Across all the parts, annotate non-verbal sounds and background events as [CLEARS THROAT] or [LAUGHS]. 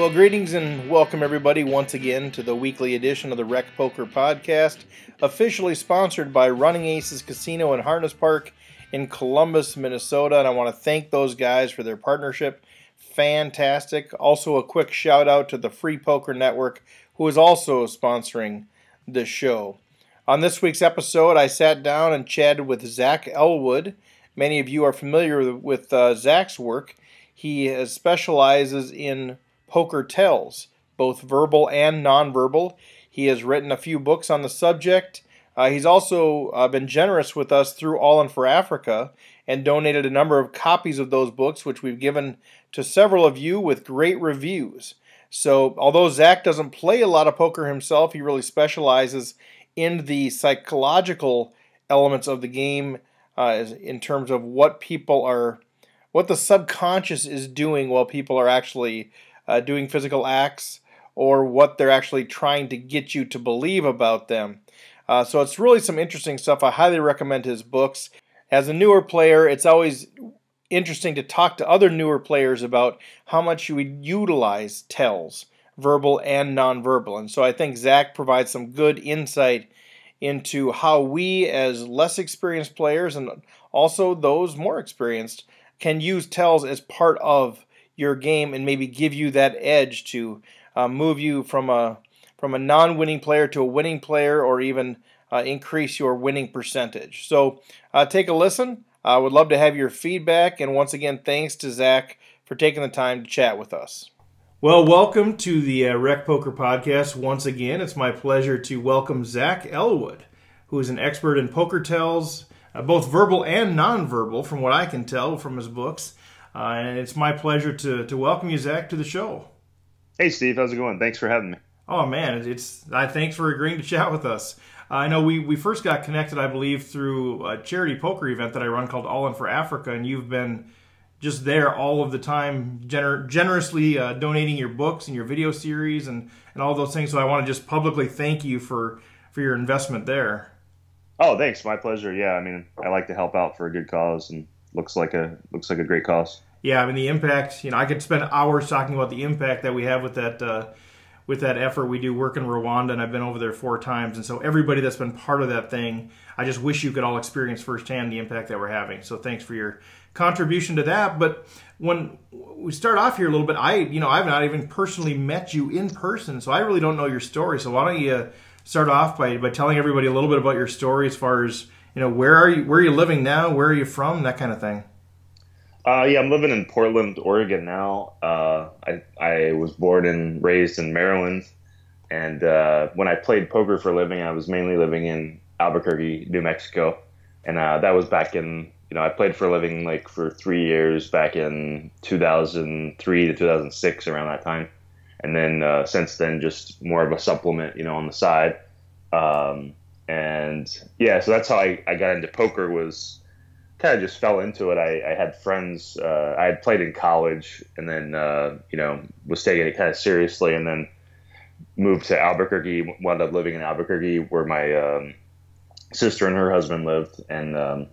Well, greetings and welcome everybody once again to the weekly edition of the Rec Poker Podcast, officially sponsored by Running Aces Casino and Harness Park in Columbus, Minnesota. And I want to thank those guys for their partnership. Fantastic. Also, a quick shout out to the Free Poker Network, who is also sponsoring the show. On this week's episode, I sat down and chatted with Zach Elwood. Many of you are familiar with uh, Zach's work. He specializes in poker tells, both verbal and nonverbal. He has written a few books on the subject. Uh, he's also uh, been generous with us through All In for Africa and donated a number of copies of those books, which we've given to several of you with great reviews. So, although Zach doesn't play a lot of poker himself, he really specializes in the psychological elements of the game uh, in terms of what people are, what the subconscious is doing while people are actually uh, doing physical acts or what they're actually trying to get you to believe about them. Uh, so it's really some interesting stuff. I highly recommend his books. As a newer player, it's always interesting to talk to other newer players about how much you would utilize tells, verbal and nonverbal. And so I think Zach provides some good insight into how we, as less experienced players and also those more experienced, can use tells as part of your game and maybe give you that edge to uh, move you from a from a non-winning player to a winning player, or even uh, increase your winning percentage. So uh, take a listen. I would love to have your feedback, and once again, thanks to Zach for taking the time to chat with us. Well, welcome to the uh, Rec Poker Podcast. Once again, it's my pleasure to welcome Zach Elwood, who is an expert in poker tells, uh, both verbal and nonverbal, from what I can tell from his books. Uh, and it's my pleasure to, to welcome you, Zach, to the show. Hey, Steve. How's it going? Thanks for having me. Oh man, it's I thanks for agreeing to [LAUGHS] chat with us. Uh, I know we, we first got connected, I believe, through a charity poker event that I run called All In for Africa, and you've been just there all of the time, gener- generously uh, donating your books and your video series and, and all those things. So I want to just publicly thank you for for your investment there. Oh, thanks. My pleasure. Yeah, I mean, I like to help out for a good cause, and looks like a looks like a great cause. Yeah, I mean the impact. You know, I could spend hours talking about the impact that we have with that uh, with that effort we do work in Rwanda, and I've been over there four times, and so everybody that's been part of that thing, I just wish you could all experience firsthand the impact that we're having. So thanks for your contribution to that. But when we start off here a little bit, I you know I've not even personally met you in person, so I really don't know your story. So why don't you start off by by telling everybody a little bit about your story as far as you know where are you where are you living now where are you from that kind of thing uh, yeah i'm living in portland oregon now. Uh, I, I was born and raised in maryland. And uh, when i played poker for a living i was mainly living in albuquerque new mexico. And uh, that was back in you know i played for a living like for three years back in 2003 to 2006 around that time. And then uh, since then just more of a supplement you know on the side. Um, and yeah, so that's how I, I got into poker was kind of just fell into it. I, I had friends, uh, I had played in college and then, uh, you know, was taking it kind of seriously and then moved to Albuquerque, wound up living in Albuquerque where my um, sister and her husband lived and um,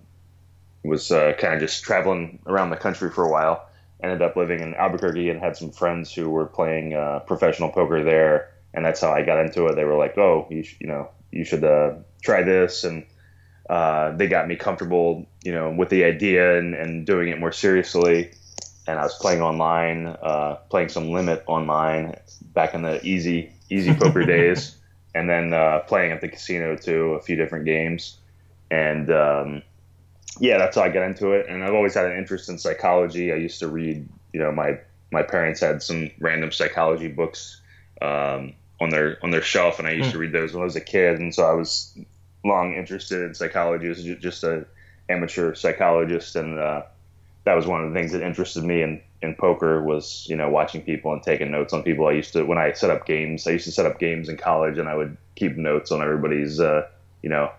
was uh, kind of just traveling around the country for a while. Ended up living in Albuquerque and had some friends who were playing uh, professional poker there. And that's how I got into it. They were like, oh, you, sh- you know, you should uh, try this and uh, they got me comfortable you know with the idea and, and doing it more seriously. And I was playing online uh, playing some limit online back in the easy easy poker [LAUGHS] days. And then uh, playing at the casino too a few different games. And um, yeah that's how I got into it. And I've always had an interest in psychology. I used to read you know my my parents had some random psychology books um, on their on their shelf, and I used to hmm. read those when I was a kid, and so I was long interested in psychology as just a amateur psychologist, and uh, that was one of the things that interested me in in poker was you know watching people and taking notes on people. I used to when I set up games, I used to set up games in college, and I would keep notes on everybody's uh, you know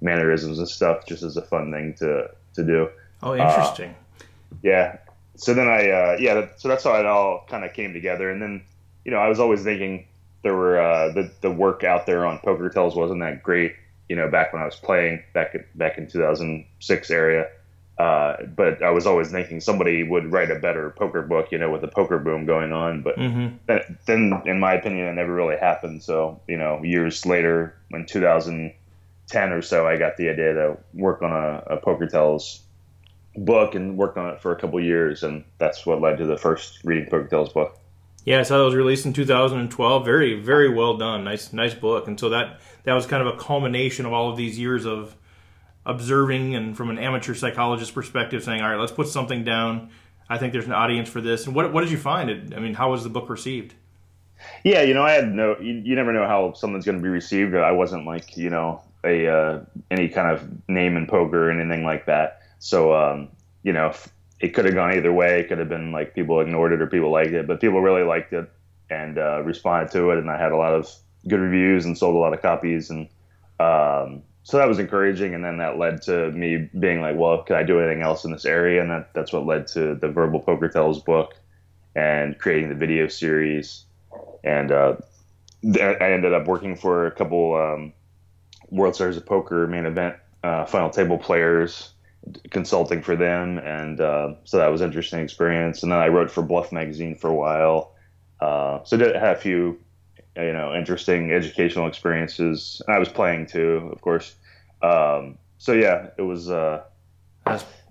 mannerisms and stuff, just as a fun thing to to do. Oh, interesting. Uh, yeah. So then I uh, yeah, so that's how it all kind of came together, and then you know I was always thinking there were uh, the the work out there on Poker Tells wasn't that great. You know, back when I was playing back back in 2006 area, Uh, but I was always thinking somebody would write a better poker book, you know, with the poker boom going on. But mm-hmm. then, then, in my opinion, it never really happened. So, you know, years later, in 2010 or so, I got the idea to work on a, a Poker Tells book and worked on it for a couple years, and that's what led to the first Reading Poker Tells book. Yeah, saw it was released in 2012. Very, very well done. Nice, nice book. And so that that was kind of a culmination of all of these years of observing and from an amateur psychologist perspective, saying, "All right, let's put something down. I think there's an audience for this." And what what did you find? I mean, how was the book received? Yeah, you know, I had no. You, you never know how something's going to be received. I wasn't like you know a uh, any kind of name in poker or anything like that. So um, you know, it could have gone either way. It could have been like people ignored it or people liked it, but people really liked it and uh, responded to it. And I had a lot of good reviews and sold a lot of copies. And um, so that was encouraging. And then that led to me being like, well, can I do anything else in this area? And that, that's what led to the Verbal Poker Tells book and creating the video series. And uh, I ended up working for a couple um, World Series of Poker main event uh, final table players consulting for them, and uh, so that was interesting experience. And then I wrote for Bluff Magazine for a while, uh, so did had a few, you know, interesting educational experiences. And I was playing too, of course. Um, so yeah, it was. Uh,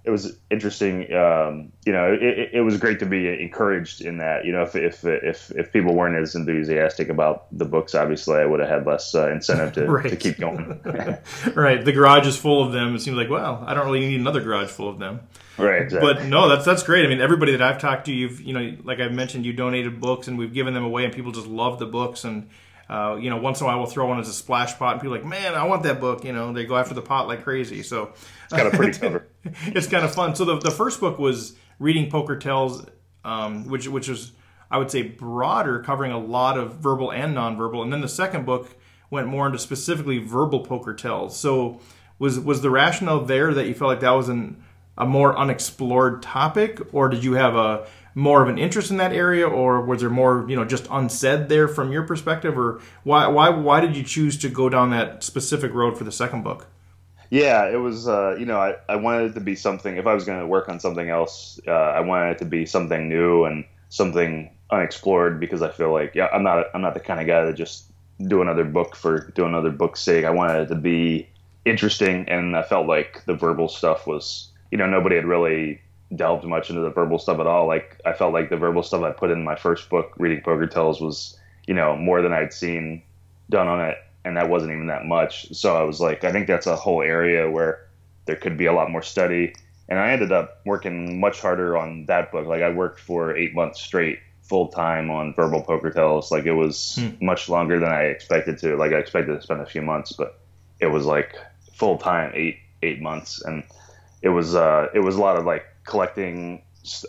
it was interesting. Um, you know, it, it, was great to be encouraged in that. You know, if if if if people weren't as enthusiastic about the books, obviously, I would have had less uh, incentive to, [LAUGHS] right. to keep going. [LAUGHS] right. The garage is full of them. It seems like, well, I don't really need another garage full of them. Right. Exactly. But no, that's that's great. I mean, everybody that I've talked to, you've you know, like I've mentioned, you donated books, and we've given them away, and people just love the books and. Uh, you know, once in a while we'll throw one as a splash pot, and people like, "Man, I want that book." You know, they go after the pot like crazy. So it's got a pretty [LAUGHS] cover. it's kind of fun. So the the first book was reading Poker Tells, um, which which was I would say broader, covering a lot of verbal and nonverbal, and then the second book went more into specifically verbal poker tells. So was was the rationale there that you felt like that was an a more unexplored topic, or did you have a more of an interest in that area, or was there more, you know, just unsaid there from your perspective, or why why why did you choose to go down that specific road for the second book? Yeah, it was. Uh, you know, I, I wanted it to be something. If I was going to work on something else, uh, I wanted it to be something new and something unexplored because I feel like yeah, I'm not I'm not the kind of guy that just do another book for do another book's sake. I wanted it to be interesting, and I felt like the verbal stuff was you know nobody had really delved much into the verbal stuff at all. Like I felt like the verbal stuff I put in my first book, Reading Poker Tells, was you know more than I'd seen done on it, and that wasn't even that much. So I was like, I think that's a whole area where there could be a lot more study. And I ended up working much harder on that book. Like I worked for eight months straight, full time on Verbal Poker Tells. Like it was hmm. much longer than I expected to. Like I expected to spend a few months, but it was like full time, eight eight months, and it was uh, it was a lot of like collecting.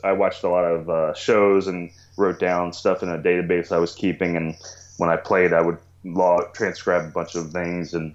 I watched a lot of uh, shows and wrote down stuff in a database I was keeping, and when I played, I would log transcribe a bunch of things, and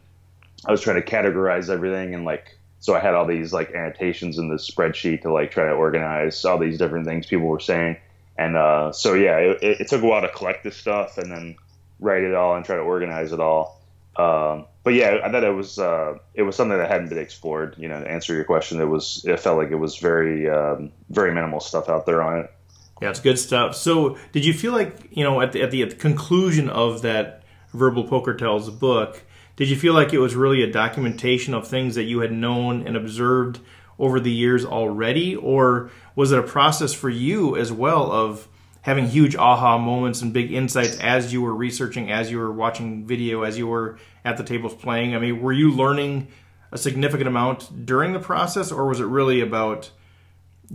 I was trying to categorize everything, and like so I had all these like annotations in the spreadsheet to like try to organize all these different things people were saying, and uh, so yeah, it, it, took a while to collect this stuff and then write it all and try to organize it all. Um, but yeah, I thought it was uh, it was something that hadn't been explored. You know, to answer your question, it was it felt like it was very um, very minimal stuff out there on it. Yeah, it's good stuff. So, did you feel like you know at the, at the, at the conclusion of that verbal poker tells book, did you feel like it was really a documentation of things that you had known and observed over the years already, or was it a process for you as well of having huge aha moments and big insights as you were researching, as you were watching video, as you were at the tables playing? I mean, were you learning a significant amount during the process, or was it really about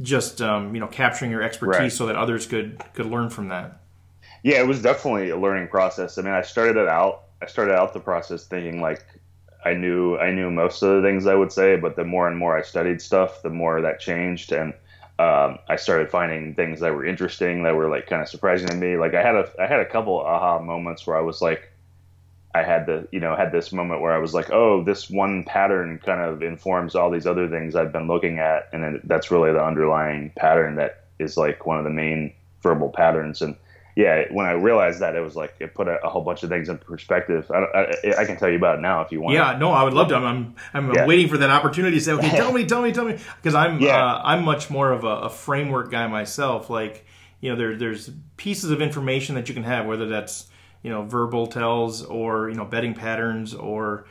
just um, you know capturing your expertise right. so that others could could learn from that? Yeah, it was definitely a learning process. I mean, I started it out. I started out the process thinking like I knew I knew most of the things I would say, but the more and more I studied stuff, the more that changed and um, I started finding things that were interesting that were like kind of surprising to me. Like I had a I had a couple aha moments where I was like, I had the you know had this moment where I was like, oh, this one pattern kind of informs all these other things I've been looking at, and then that's really the underlying pattern that is like one of the main verbal patterns. And yeah, when I realized that, it was like it put a, a whole bunch of things in perspective. I, I, I, can tell you about it now if you want. Yeah, no, I would love to. I'm I'm, I'm yeah. waiting for that opportunity to say, okay, [LAUGHS] tell me, tell me, tell me, because I'm yeah. uh, I'm much more of a, a, framework guy myself. Like you know, there there's pieces of information that you can have, whether that's you know verbal tells or you know betting patterns or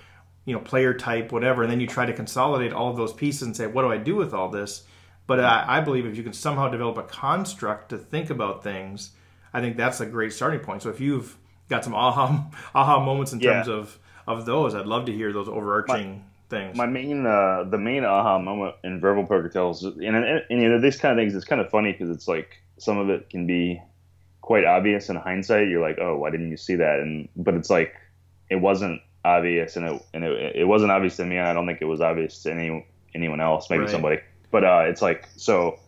you know player type, whatever, and then you try to consolidate all of those pieces and say, what do I do with all this? But I, I believe if you can somehow develop a construct to think about things I think that's a great starting point. So if you've got some aha [LAUGHS] aha moments in terms yeah. of of those, I'd love to hear those overarching my, things. My main uh, the main aha moment in verbal poker tells, and, and, and you know these kind of things. It's kind of funny because it's like some of it can be quite obvious in hindsight. You're like, oh, why didn't you see that? And but it's like it wasn't obvious, and it and it, it wasn't obvious to me, and I don't think it was obvious to any anyone else, maybe right. somebody. But uh, it's like so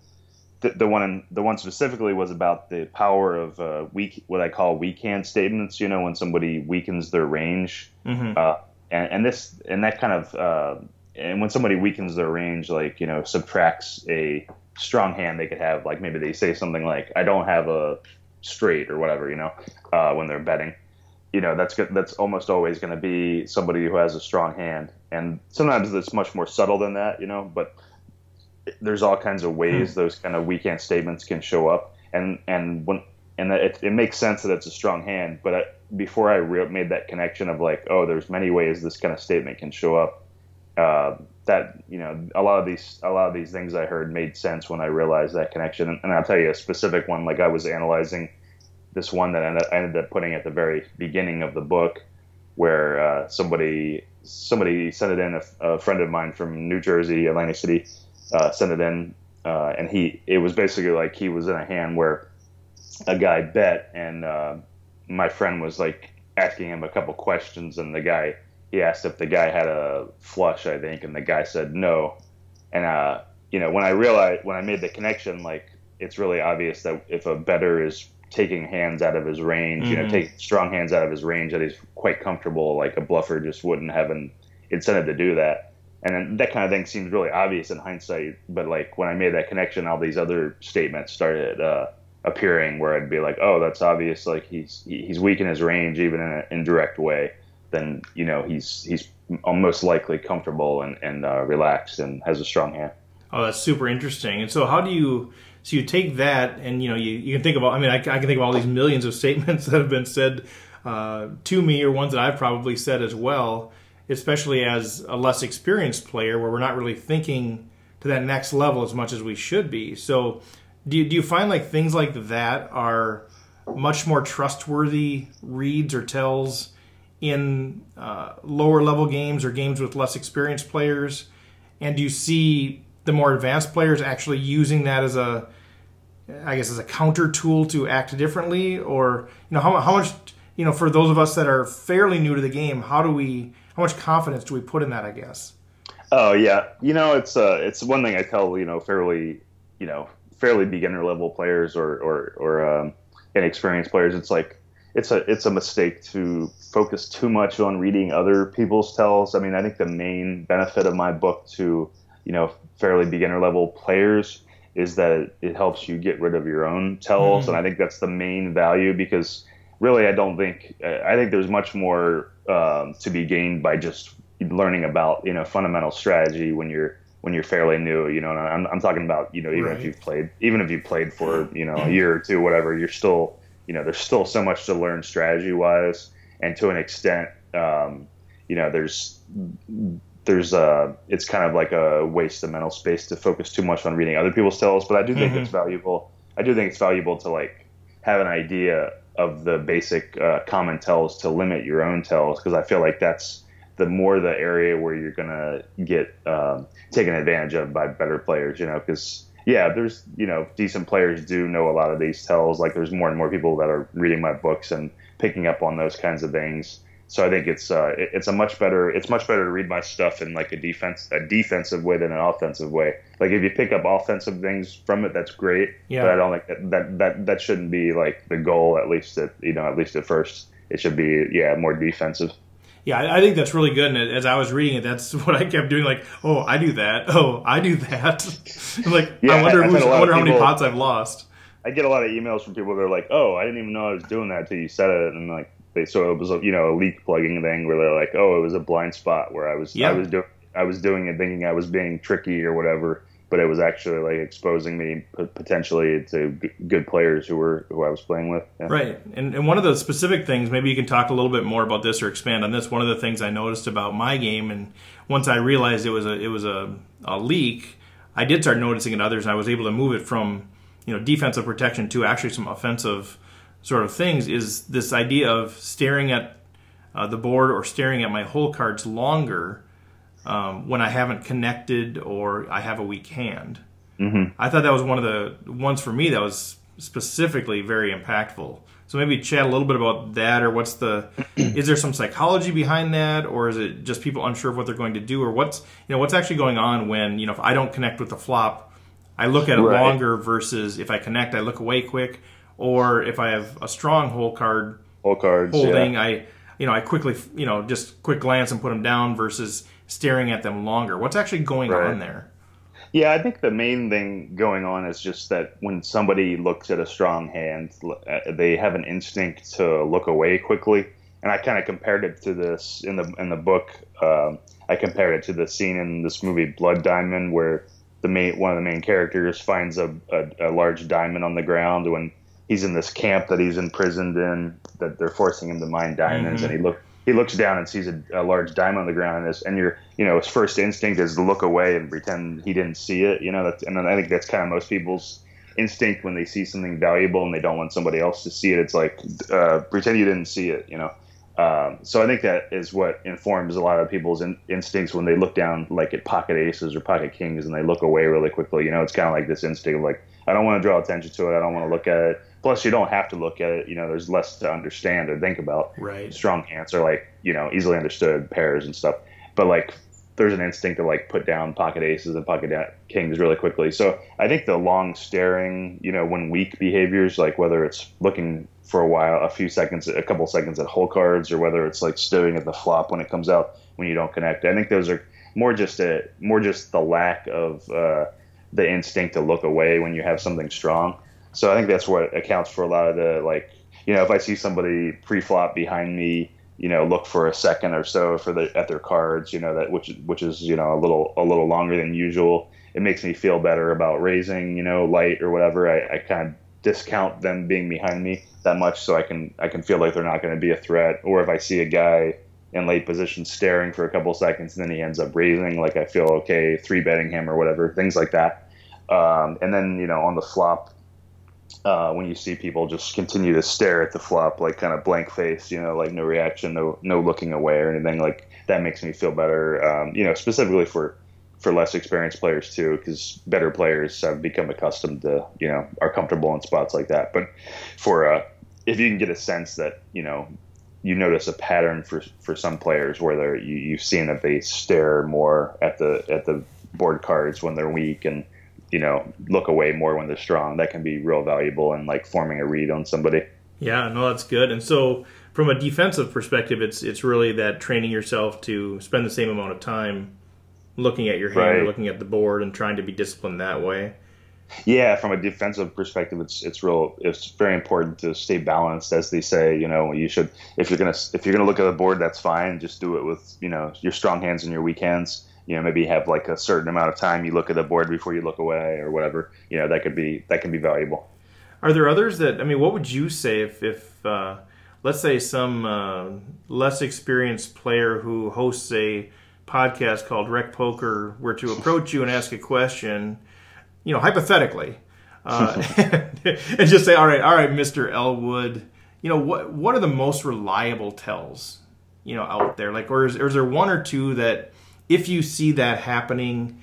the, the one in, the one specifically was about the power of uh, weak what I call weak hand statements. You know, when somebody weakens their range, mm-hmm. uh, and, and, this and that kind of uh, and when somebody weakens their range, like you know, subtracts a strong hand they could have. Like maybe they say something like, "I don't have a straight" or whatever. You know, uh, when they're betting. You know that's good. That's almost always going to be somebody who has a strong hand, and sometimes it's much more subtle than that. You know, but there's all kinds of ways hmm. those kind of weekend statements can show up, and and when and it, it makes sense that it's a strong hand. But I, before I re- made that connection of like, oh, there's many ways this kind of statement can show up. Uh, that you know, a lot of these a lot of these things I heard made sense when I realized that connection. And, and I'll tell you a specific one. Like I was analyzing this one that I ended, I ended up putting at the very beginning of the book, where uh, somebody somebody sent it in a, a friend of mine from New Jersey, Atlantic City uh, sent it in, uh, and he it was basically like he was in a hand where a guy bet, and uh, my friend was like asking him a couple questions, and the guy he asked if the guy had a flush, I think, and the guy said no, and uh, you know when I realized when I made the connection, like it's really obvious that if a bettor is taking hands out of his range, mm-hmm. you know, mm-hmm. take strong hands out of his range that he's quite comfortable. Like a bluffer just wouldn't have an incentive to do that and then that kind of thing seems really obvious in hindsight. But like when I made that connection, all these other statements started uh, appearing where I'd be like, "Oh, that's obvious. Like he's he's weak in his range, even in an indirect way. Then you know he's he's most likely comfortable and and uh, relaxed and has a strong hand." Oh, that's super interesting. And so, how do you? So you take that, and you know, you, you can think of. All, I mean, I, I can think of all these millions of [LAUGHS] statements that have been said uh, to me, or ones that I've probably said as well especially as a less experienced player where we're not really thinking to that next level as much as we should be. So, do you, do you find like things like that are much more trustworthy reads or tells in uh, lower level games or games with less experienced players? And do you see the more advanced players actually using that as a, I guess, as a counter tool to act differently? Or, you know, how, how much, you know, for those of us that are fairly new to the game, how do we how much confidence do we put in that? I guess. Oh yeah, you know it's uh it's one thing I tell you know fairly you know fairly beginner level players or or or um, inexperienced players. It's like it's a it's a mistake to focus too much on reading other people's tells. I mean, I think the main benefit of my book to you know fairly beginner level players is that it, helps you get rid of your own tells, mm. and I think that's the main value because really I don't think I think there's much more um, to be gained by just learning about you know fundamental strategy when you're when you're fairly new. You know, and I'm, I'm talking about you know even right. if you've played even if you've played for you know a year or two, whatever, you're still you know there's still so much to learn strategy wise, and to an extent, um, you know there's there's a it's kind of like a waste of mental space to focus too much on reading other people's tells. But I do think mm-hmm. it's valuable. I do think it's valuable to like have an idea of the basic uh, common tells to limit your own tells because I feel like that's the more the area where you're gonna get um, taken advantage of by better players. You know, because yeah, there's you know decent players do know a lot of these tells. Like there's more and more people that are reading my books and picking up on those kinds of things. So I think it's uh, it's a much better it's much better to read my stuff in like a defense a defensive way than an offensive way. Like if you pick up offensive things from it, that's great. Yeah. But I don't think that, that that that shouldn't be like the goal. At least at you know at least at first, it should be yeah more defensive. Yeah, I think that's really good. And as I was reading it, that's [LAUGHS] what I kept doing. Like, oh, I do that. [LAUGHS] Oh, I do that. I'm [LAUGHS] like, yeah, I wonder, I, who's, I wonder how people, many pots I've lost. I get a lot of emails from people that are like, "Oh, I didn't even know I was doing that until you said it," and like they so it was a, you know a leak plugging thing where they're like, "Oh, it was a blind spot where I was Yeah. I was doing I was doing it thinking I was being tricky or whatever." But it was actually like exposing me potentially to good players who were who I was playing with. Yeah. Right. And, and one of the specific things, maybe you can talk a little bit more about this or expand on this. One of the things I noticed about my game, and once I realized it was a it was a, a leak, I did start noticing in others, and I was able to move it from you know defensive protection to actually some offensive sort of things. Is this idea of staring at uh, the board or staring at my hole cards longer um, when I haven't connected or I have a weak hand. Mm-hmm. I thought that was one of the ones for me that was specifically very impactful. So maybe chat a little bit about that, or what's the? is there some psychology behind that, or is it just people unsure of what they're going to do, or what's you know what's actually going on when you know if I don't connect with the flop, I look at it Right. longer versus if I connect, I look away quick, or if I have a strong hole card Hole cards. holding, Yeah. I you know I quickly you know just quick glance and put them down versus staring at them longer. What's actually going Right. on there? Yeah, I think the main thing going on is just that when somebody looks at a strong hand, uh, they have an instinct to look away quickly. And I kind of compared it to this in the in the book. Um, I compared it to the scene in this movie Blood Diamond, where the main one of the main characters finds a, a, a large diamond on the ground when he's in this camp that he's imprisoned in. That they're forcing him to mine diamonds, Mhm. and he look he looks down and sees a, a large diamond on the ground, and, his, and your you know his first instinct is to look away and pretend he didn't see it. You know, that's, and I think that's kind of most people's instinct when they see something valuable and they don't want somebody else to see it. It's like uh, pretend you didn't see it. You know. Um, so I think that is what informs a lot of people's in, instincts when they look down like at pocket aces or pocket kings and they look away really quickly. You know, it's kind of like this instinct of like I don't want to draw attention to it. I don't want to look at it. Plus, you don't have to look at it. You know, there's less to understand or think about Right. strong hands are like you know easily understood pairs and stuff but like there's an instinct to like put down pocket aces and pocket kings really quickly so i think the long staring you know when weak behaviors like whether it's looking for a while a few seconds a couple seconds at hole cards or whether it's like staring at the flop when it comes out when you don't connect i think those are more just a more just the lack of uh, the instinct to look away when you have something strong so i think that's what accounts for a lot of the like you know, if I see somebody pre-flop behind me, you know, look for a second or so for the at their cards, you know, that which which is you know a little a little longer than usual. It makes me feel better about raising, you know, light or whatever. I, I kind of discount them being behind me that much, so I can I can feel like they're not going to be a threat. Or if I see a guy in late position staring for a couple seconds and then he ends up raising, like I feel okay, three betting him or whatever, things like that. Um, and then you know on the flop, uh, when you see people just continue to stare at the flop, like kind of blank face, you know, like no reaction, no no looking away or anything, like that makes me feel better. Um, you know, specifically for for less experienced players too, because better players have become accustomed to, you know, are comfortable in spots like that. But for uh, if you can get a sense that you know you notice a pattern for for some players where they're you, you've seen that they stare more at the at the board cards when they're weak and you know look away more when they're strong that can be real valuable in like forming a read on somebody Yeah, no, that's good. And so, from a defensive perspective, it's it's really that training yourself to spend the same amount of time looking at your hand, or Right. looking at the board, and trying to be disciplined that way. yeah from a defensive perspective it's it's real it's very important to stay balanced as they say you know you should if you're gonna if you're gonna look at the board that's fine just do it with you know your strong hands and your weak hands you know maybe have like a certain amount of time you look at the board before you look away or whatever you know that could be that can be valuable Are there others that I mean? What would you say if if uh, let's say some uh, less experienced player who hosts a podcast called Rec Poker were to approach you and ask a question, you know, hypothetically, uh, [LAUGHS] and just say, "All right, all right, Mister Elwood, you know what what are the most reliable tells you know out there? Like, or is, or is there one or two that if you see that happening?"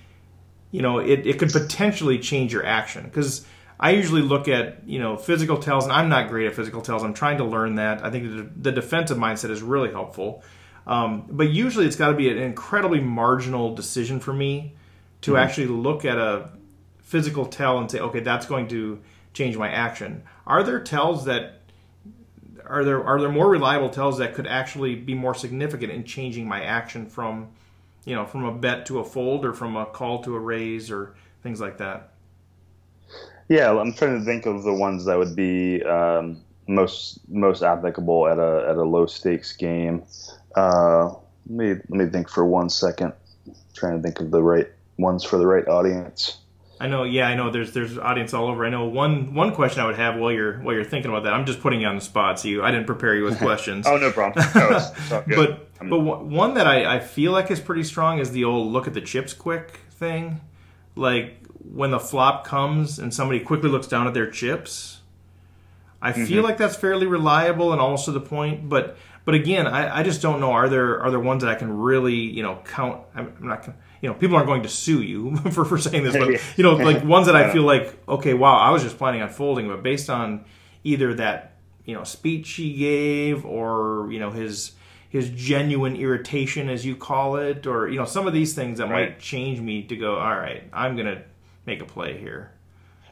you know, it, it could potentially change your action. Because I usually look at, you know, physical tells, and I'm not great at physical tells. I'm trying to learn that. I think the, the defensive mindset is really helpful. Um, but usually it's got to be an incredibly marginal decision for me to actually look at a physical tell and say, okay, that's going to change my action. Are there tells that are there are there more reliable tells that could actually be more significant in changing my action from you know, from a bet to a fold or from a call to a raise or things like that. Yeah, I'm trying to think of the ones that would be um, most most applicable at a at a low stakes game. Uh, let me let me think for one second. I'm trying to think of the right ones for the right audience. I know, yeah, I know. There's there's audience all over. I know one one question I would have while you're while you're thinking about that. I'm just putting you on the spot, so you I didn't prepare you with [LAUGHS] questions. oh, no problem. No, it's, [LAUGHS] it's but but one that I, I feel like is pretty strong is the old look at the chips quick thing. Like when the flop comes and somebody quickly looks down at their chips. I mm-hmm. feel like that's fairly reliable and almost to the point, but but again, I, I just don't know. Are there are there ones that I can really you know count? I'm not you know people aren't going to sue you [LAUGHS] for for saying this, but you know like [LAUGHS] ones that I feel like okay, wow, I was just planning on folding, but based on either that you know speech he gave or you know his his genuine irritation as you call it or you know some of these things that right. might change me to go all right i'm gonna make a play here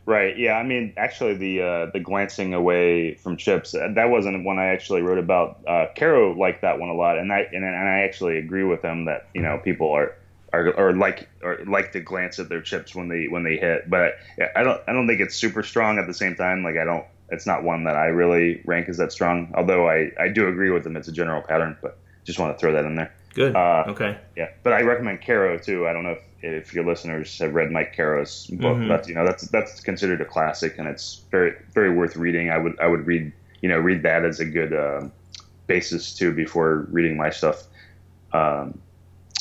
Right. Yeah. I mean, actually, the uh, the glancing away from chips uh, that wasn't one I actually wrote about. Uh, Caro liked that one a lot, and I and, and I actually agree with him that you know people are are or like or like to glance at their chips when they when they hit. But I don't I don't think it's super strong at the same time. Like I don't. It's not one that I really rank as that strong. Although I I do agree with them. It's a general pattern, but just want to throw that in there. Good. Uh, okay. Yeah, but I recommend Caro too. I don't know if, if your listeners have read Mike Caro's book, mm-hmm. but you know that's that's considered a classic, and it's very very worth reading. I would I would read you know read that as a good uh, basis too before reading my stuff. Um,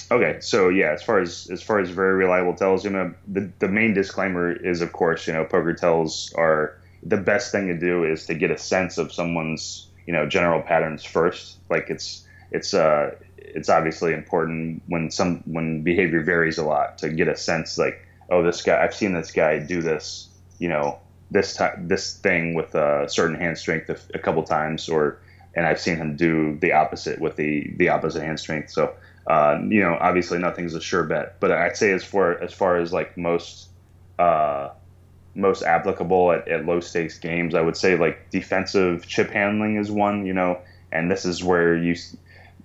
okay, so yeah, as far as as far as very reliable tells, you know the the main disclaimer is of course you know poker tells are the best thing to do is to get a sense of someone's you know general patterns first. Like it's it's uh it's obviously important when some when behavior varies a lot to get a sense like oh this guy I've seen this guy do this you know this time this thing with a certain hand strength a, a, couple times or and I've seen him do the opposite with the the opposite hand strength so uh, you know obviously nothing's a sure bet but I'd say as far as far as like most uh, most applicable at, at low stakes games I would say like defensive chip handling is one you know and this is where you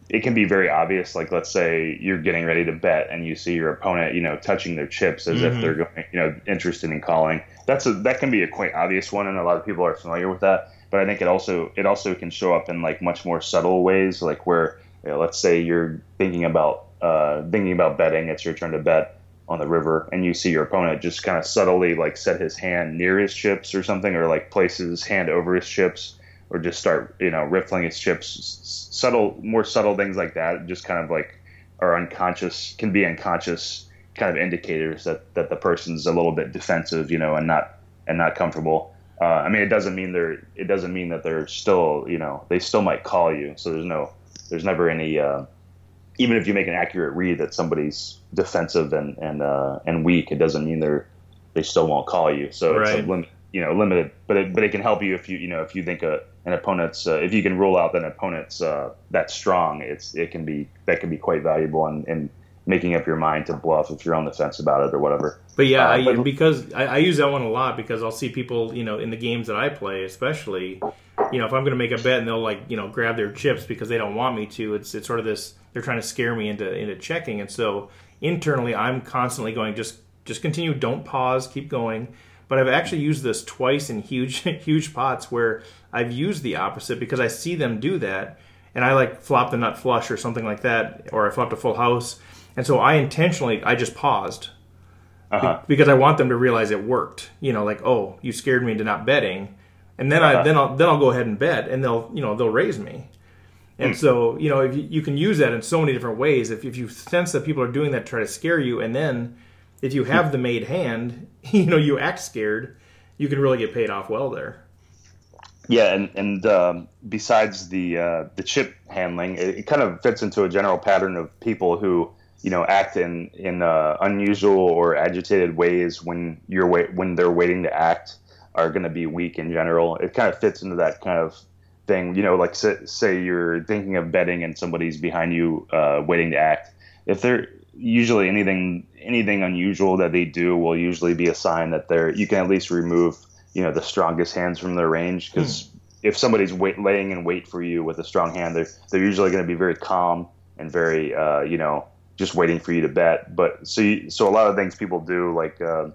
it can be very obvious. Like, let's say you're getting ready to bet and you see your opponent, you know, touching their chips as mm-hmm. if they're going, you know, interested in calling. That's a that can be a quite obvious one, and a lot of people are familiar with that. But I think it also it also can show up in like much more subtle ways, like where you know, let's say you're thinking about uh, thinking about betting, it's your turn to bet on the river, and you see your opponent just kind of subtly like set his hand near his chips or something, or like places his hand over his chips or just start you know riffling his chips. Subtle more subtle things like that just kind of like are unconscious can be unconscious kind of indicators that that the person's a little bit defensive you know and not and not comfortable. Uh, i mean it doesn't mean they're it doesn't mean that they're still you know they still might call you so there's no there's never any uh, even if you make an accurate read that somebody's defensive and and uh, and weak it doesn't mean they're they still won't call you so right. it's a lim- you know limited but it, but it can help you if you you know if you think a an opponent's uh, if you can rule out that an opponent's uh, that strong, it's it can be that can be quite valuable in, in making up your mind to bluff if you're on the fence about it or whatever. But yeah, uh, but, I, because I, I, use that one a lot because I'll see people, you know, in the games that I play, especially, you know, if I'm going to make a bet and they'll like, you know, grab their chips because they don't want me to. It's it's sort of this they're trying to scare me into into checking, and so internally I'm constantly going just just continue, don't pause, keep going. But I've actually used this twice in huge [LAUGHS] huge pots where I've used the opposite because I see them do that, and I like flop the nut flush or something like that, or I flopped a full house, and so I intentionally I just paused uh-huh. because I want them to realize it worked. You know, like oh, you scared me into not betting, and then uh-huh. I then I'll then I'll go ahead and bet, and they'll you know they'll raise me. And mm. so, you know, you, you, can use that in so many different ways. If, if you sense that people are doing that to try to scare you, and then if you have the made hand, [LAUGHS] you know, you act scared, you can really get paid off well there. Yeah, and and um, besides the uh, the chip handling, it, it, kind of fits into a general pattern of people who you know act in in uh, unusual or agitated ways when you're wait, when they're waiting to act are going to be weak in general. It kind of fits into that kind of thing. You know, like say, say you're thinking of betting and somebody's behind you uh, waiting to act. If they're usually anything anything unusual that they do will usually be a sign that they're you can at least remove you know the strongest hands from their range because mm. if somebody's wait, laying in wait for you with a strong hand, they're they're usually going to be very calm and very uh, you know just waiting for you to bet. But so you, so a lot of things people do like uh,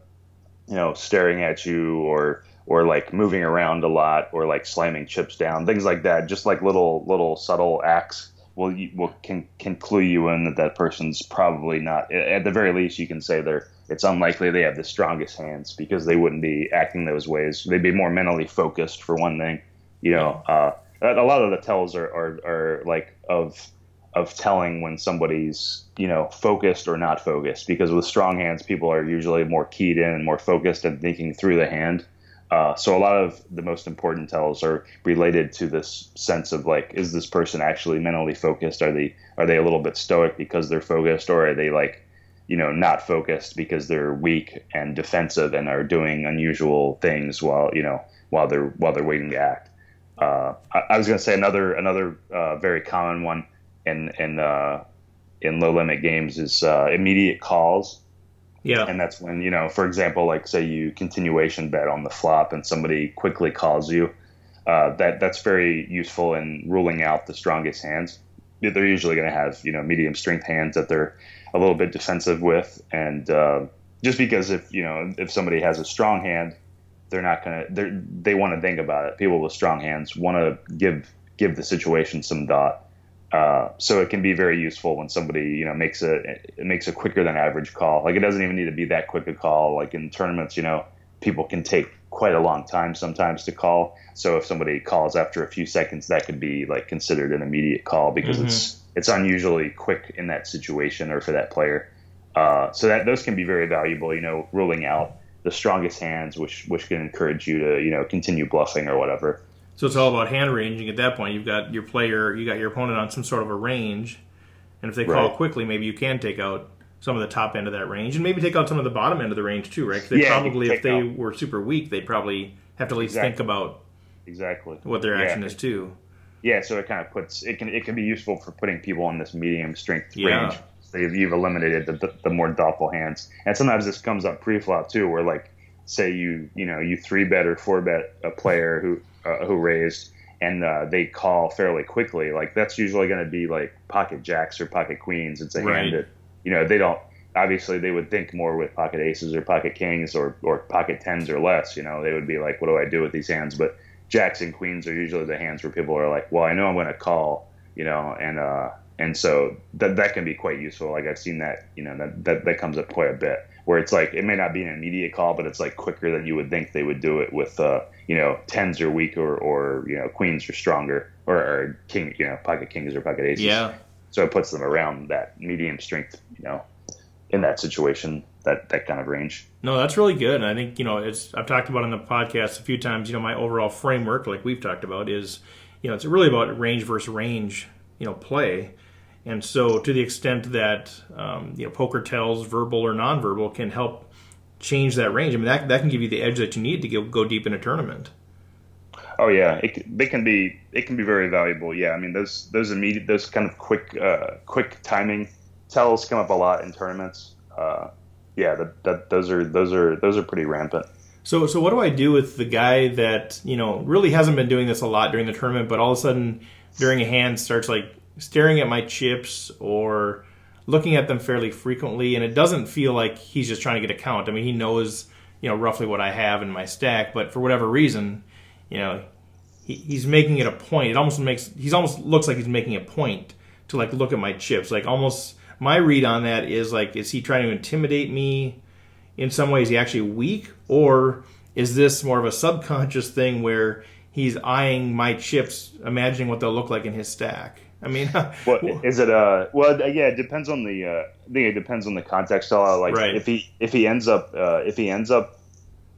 you know, staring at you or or like moving around a lot or like slamming chips down, things like that. Just like little little subtle acts will will can can clue you in that that person's probably not. At the very least, you can say they're. It's unlikely they have the strongest hands because they wouldn't be acting those ways. They'd be more mentally focused for one thing. You know, uh, a lot of the tells are, are, are like of of telling when somebody's you know focused or not focused because with strong hands people are usually more keyed in and more focused and thinking through the hand uh, so a lot of the most important tells are related to this sense of like is this person actually mentally focused are they are they a little bit stoic because they're focused or are they like you know not focused because they're weak and defensive and are doing unusual things while you know while they're while they're waiting to act uh, I, I, was going to say another another uh, very common one in in uh, in low limit games is uh, immediate calls. Yeah, and that's when you know, for example, like say you continuation bet on the flop and somebody quickly calls you. Uh, that that's very useful in ruling out the strongest hands. They're usually going to have you know medium strength hands that they're a little bit defensive with, and uh, just because if you know if somebody has a strong hand they're not gonna they they want to think about it. People with strong hands want to give give the situation some thought. Uh, so it can be very useful when somebody you know makes a it makes a quicker than average call. Like it doesn't even need to be that quick a call. Like in tournaments, you know, people can take quite a long time sometimes to call. So if somebody calls after a few seconds, that could be like considered an immediate call because mm-hmm. it's it's unusually quick in that situation or for that player. Uh, so that those can be very valuable. You know, ruling out the strongest hands, which which can encourage you to you know continue bluffing or whatever. So it's all about hand ranging. At that point, you've got your player, you got your opponent on some sort of a range, and if they call right. quickly, maybe you can take out some of the top end of that range, and maybe take out some of the bottom end of the range too, right? They yeah, probably, if they out. were super weak, they'd probably have to at least exactly. think about exactly what their action yeah. is too. Yeah, so it kind of puts it can it can be useful for putting people in this medium strength yeah. range you've eliminated the, the, the, more thoughtful hands. And sometimes this comes up pre-flop too, where like say you you know you three bet or four bet a player who uh, who raised and uh, they call fairly quickly. Like that's usually going to be like pocket jacks or pocket queens. It's a right. hand that you know they don't. Obviously, they would think more with pocket aces or pocket kings or or pocket tens or less. You know, they would be like, what do I do with these hands? But jacks and queens are usually the hands where people are like, well, I know I'm going to call. You know, and uh, and so that that can be quite useful. Like I've seen that, you know, that that, that comes up quite a bit. Where it's like it may not be an immediate call, but it's like quicker than you would think they would do it with, uh, you know, tens are weaker or you know queens are stronger or, or king, you know, pocket kings or pocket aces. Yeah. So it puts them around that medium strength, you know, in that situation, that that kind of range. No, that's really good. And I think you know, it's I've talked about on the podcast a few times. You know, my overall framework, like we've talked about, is you know, it's really about range versus range, you know, play and so, to the extent that um, you know poker tells, verbal or nonverbal, can help change that range. I mean, that that can give you the edge that you need to go, go deep in a tournament. Oh yeah, it, they can be it can be very valuable. Yeah, I mean those those immediate those kind of quick uh, quick timing tells come up a lot in tournaments. Uh, yeah, that, that those are those are those are pretty rampant. So so what do I do with the guy that you know really hasn't been doing this a lot during the tournament, but all of a sudden during a hand starts like staring at my chips or looking at them fairly frequently, and it doesn't feel like he's just trying to get a count. I mean, he knows you know roughly what I have in my stack, but for whatever reason, you know, he, he's making it a point. It almost makes he's almost looks like he's making a point to like look at my chips. Like almost my read on that is like, is he trying to intimidate me? In some ways, he actually weak, or is this more of a subconscious thing where he's eyeing my chips, imagining what they'll look like in his stack? I mean, [LAUGHS] is it? Uh, well, yeah, it depends on the. Uh, I think it depends on the context. Uh, like right. if he if he ends up uh, if he ends up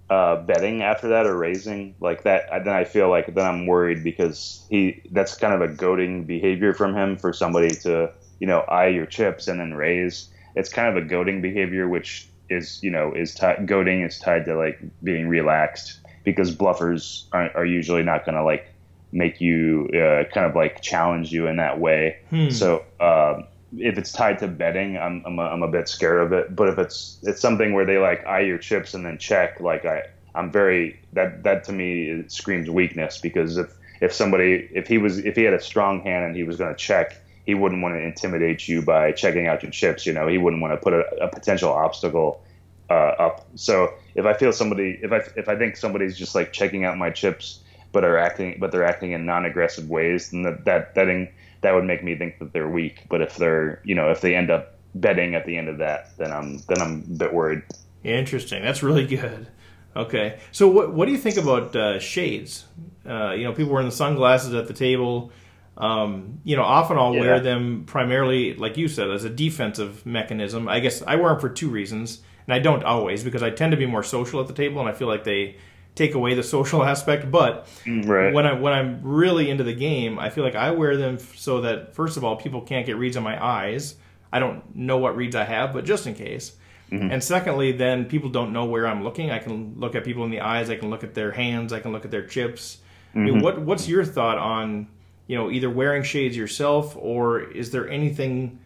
uh, betting after that or raising like that, then I feel like then I'm worried because he that's kind of a goading behavior from him for somebody to you know eye your chips and then raise. It's kind of a goading behavior, which is you know is t- goading is tied to like being relaxed because bluffers are, are usually not going to like make you uh, kind of like challenge you in that way. Hmm. So um, if it's tied to betting, I'm I'm a, I'm a bit scared of it. But if it's it's something where they like eye your chips and then check, like I I'm very that that to me screams weakness because if if somebody if he was if he had a strong hand and he was going to check. He wouldn't want to intimidate you by checking out your chips. You know, he wouldn't want to put a, a potential obstacle uh, up. So if I feel somebody, if I if I think somebody's just like checking out my chips, but are acting, but they're acting in non-aggressive ways, then that that that, in, that would make me think that they're weak. But if they're, you know, if they end up betting at the end of that, then I'm then I'm a bit worried. Interesting. That's really [LAUGHS] good. Okay. So what what do you think about uh, shades? Uh, you know, people wearing the sunglasses at the table. Um, you know, often I'll yeah. wear them primarily, like you said, as a defensive mechanism. I guess I wear them for two reasons, and I don't always because I tend to be more social at the table, and I feel like they take away the social [LAUGHS] aspect. But mm, right. when I when I'm really into the game, I feel like I wear them so that first of all, people can't get reads on my eyes. I don't know what reads I have, but just in case. Mm-hmm. And secondly, then people don't know where I'm looking. I can look at people in the eyes. I can look at their hands. I can look at their chips. Mm-hmm. I mean, mm-hmm. what what's your thought on you know either wearing shades yourself or is there anything?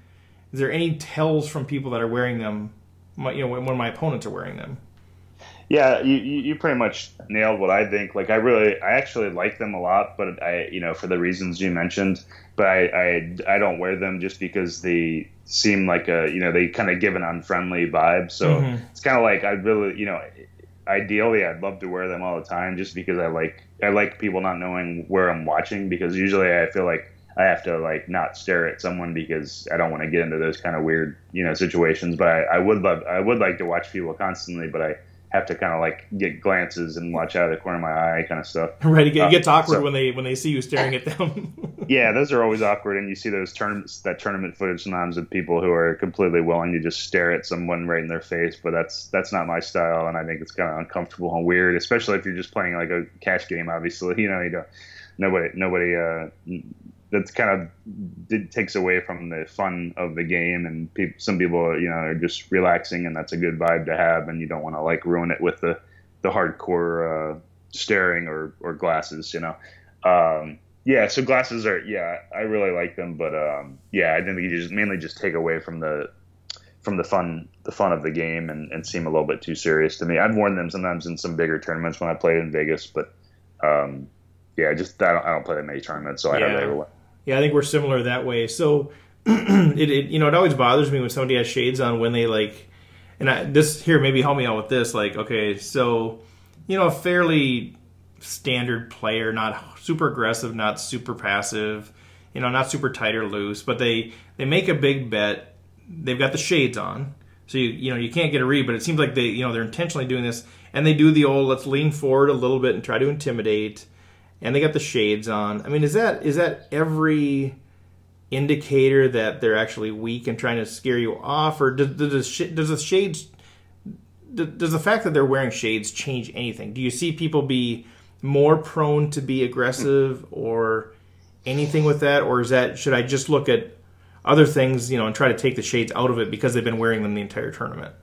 Is there any tells from people that are wearing them? You know, when, when my opponents are wearing them. Yeah, you, you pretty much nailed what I think. Like I really, I actually like them a lot, but I, you know, for the reasons you mentioned, but I, I, I don't wear them just because they seem like a, you know, they kind of give an unfriendly vibe. So mm-hmm. it's kind of like I really, you know, ideally I'd love to wear them all the time just because I like, I like people not knowing where I'm watching because usually I feel like I have to like not stare at someone because I don't want to get into those kind of weird, you know, situations. But I, I would love, I would like to watch people constantly, but I have to kind of like get glances and watch out of the corner of my eye, kind of stuff. [LAUGHS] Right, it gets uh, awkward so, when they when they see you staring at them. [LAUGHS] yeah, those are always awkward, and you see those tournaments that tournament footage sometimes of people who are completely willing to just stare at someone right in their face. But that's that's not my style, and I think it's kind of uncomfortable and weird, especially if you're just playing like a cash game. Obviously, [LAUGHS] you know, you don't nobody nobody uh, that's kind of it takes away from the fun of the game and pe- some people you know are just relaxing and that's a good vibe to have and you don't want to like ruin it with the the hardcore uh, staring or or glasses you know um, yeah so glasses are yeah i really like them but um, yeah i think you just mainly just take away from the from the fun the fun of the game and, and seem a little bit too serious to me i've worn them sometimes in some bigger tournaments when i played in vegas but um, yeah, just I don't, I don't play that many tournaments, so I yeah. have yeah, I think we're similar that way. So [CLEARS THROAT] it, it, you know it always bothers me when somebody has shades on when they like, and I, this here maybe help me out with this. Like, okay, so you know a fairly standard player, not super aggressive, not super passive, you know, not super tight or loose, but they they make a big bet. They've got the shades on, so you you know you can't get a read, but it seems like they you know they're intentionally doing this, and they do the old let's lean forward a little bit and try to intimidate and they got the shades on. I mean, is that is that every indicator that they're actually weak and trying to scare you off, or does does, does the shades does the fact that they're wearing shades change anything? Do you see people be more prone to be aggressive or anything with that, or is that should I just look at other things, you know, and try to take the shades out of it because they've been wearing them the entire tournament?